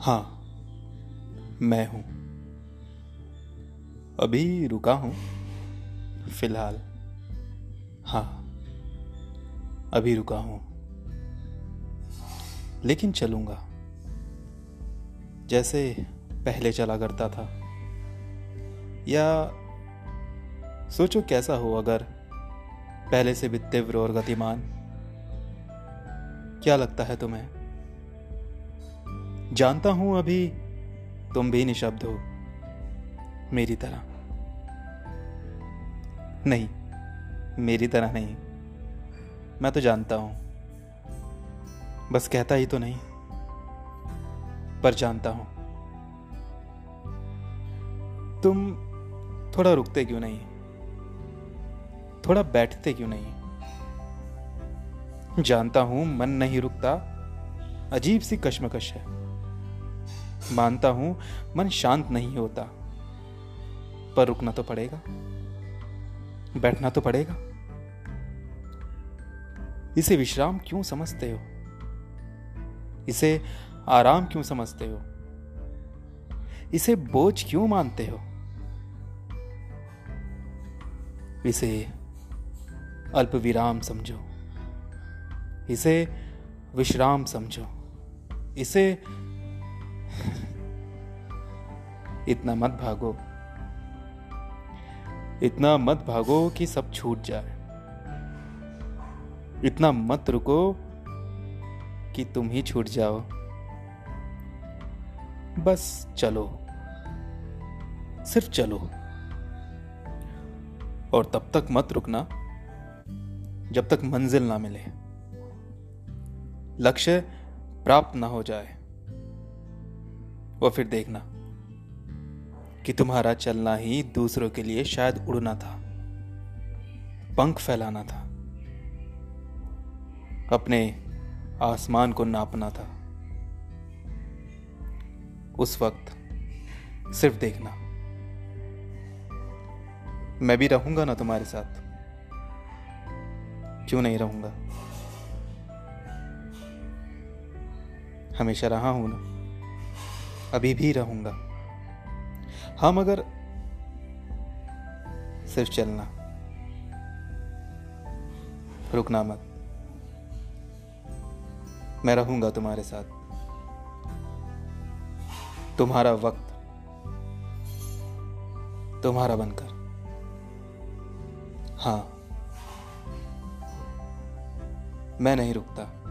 हाँ मैं हूँ। अभी रुका हूँ, फ़िलहाल। हाँ अभी रुका हूँ। लेकिन चलूँगा। जैसे पहले चला करता था। या सोचो कैसा हो अगर पहले से भी तीव्र और गतिमान। क्या लगता है तुम्हें? जानता हूँ अभी तुम भी निशब्द हो, मेरी तरह। नहीं, मेरी तरह नहीं। मैं तो जानता हूँ। बस कहता ही तो नहीं, पर जानता हूँ। तुम थोड़ा रुकते क्यों नहीं? थोड़ा बैठते क्यों नहीं? जानता हूँ, मन नहीं रुकता। अजीब सी कश्मकश है। मानता हूँ, मन शांत नहीं होता। पर रुकना तो पड़ेगा। बैठना तो पड़ेगा। इसे विश्राम क्यों समझते हो? इसे आराम क्यों समझते हो? इसे बोझ क्यों मानते हो? इसे अल्प विराम समझो। इसे विश्राम समझो। इसे इतना मत भागो। इतना मत भागो कि सब छूट जाए। इतना मत रुको कि तुम ही छूट जाओ। बस चलो। सिर्फ़ चलो। और तब तक मत रुकना, जब तक मंजिल ना मिले। लक्ष्य प्राप्त ना हो जाए वो फिर देखना कि तुम्हारा चलना ही दूसरों के लिए शायद उड़ना था, पंख फैलाना था, अपने आसमान को नापना था। उस वक्त सिर्फ़ देखना, मैं भी रहूँगा ना तुम्हारे साथ? क्यों नहीं रहूँगा? हमेशा रहा हूँ ना। अभी भी रहूँगा। हाँ मगर सिर्फ़ चलना। रुकना मत। मैं रहूँगा तुम्हारे साथ। तुम्हारा वक्त तुम्हारा बनकर। हाँ मैं नहीं रुकता।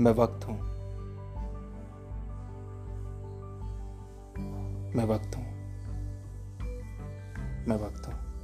मैं वक्त हूँ। मैं वक्त हूँ। मैं वक्त हूँ।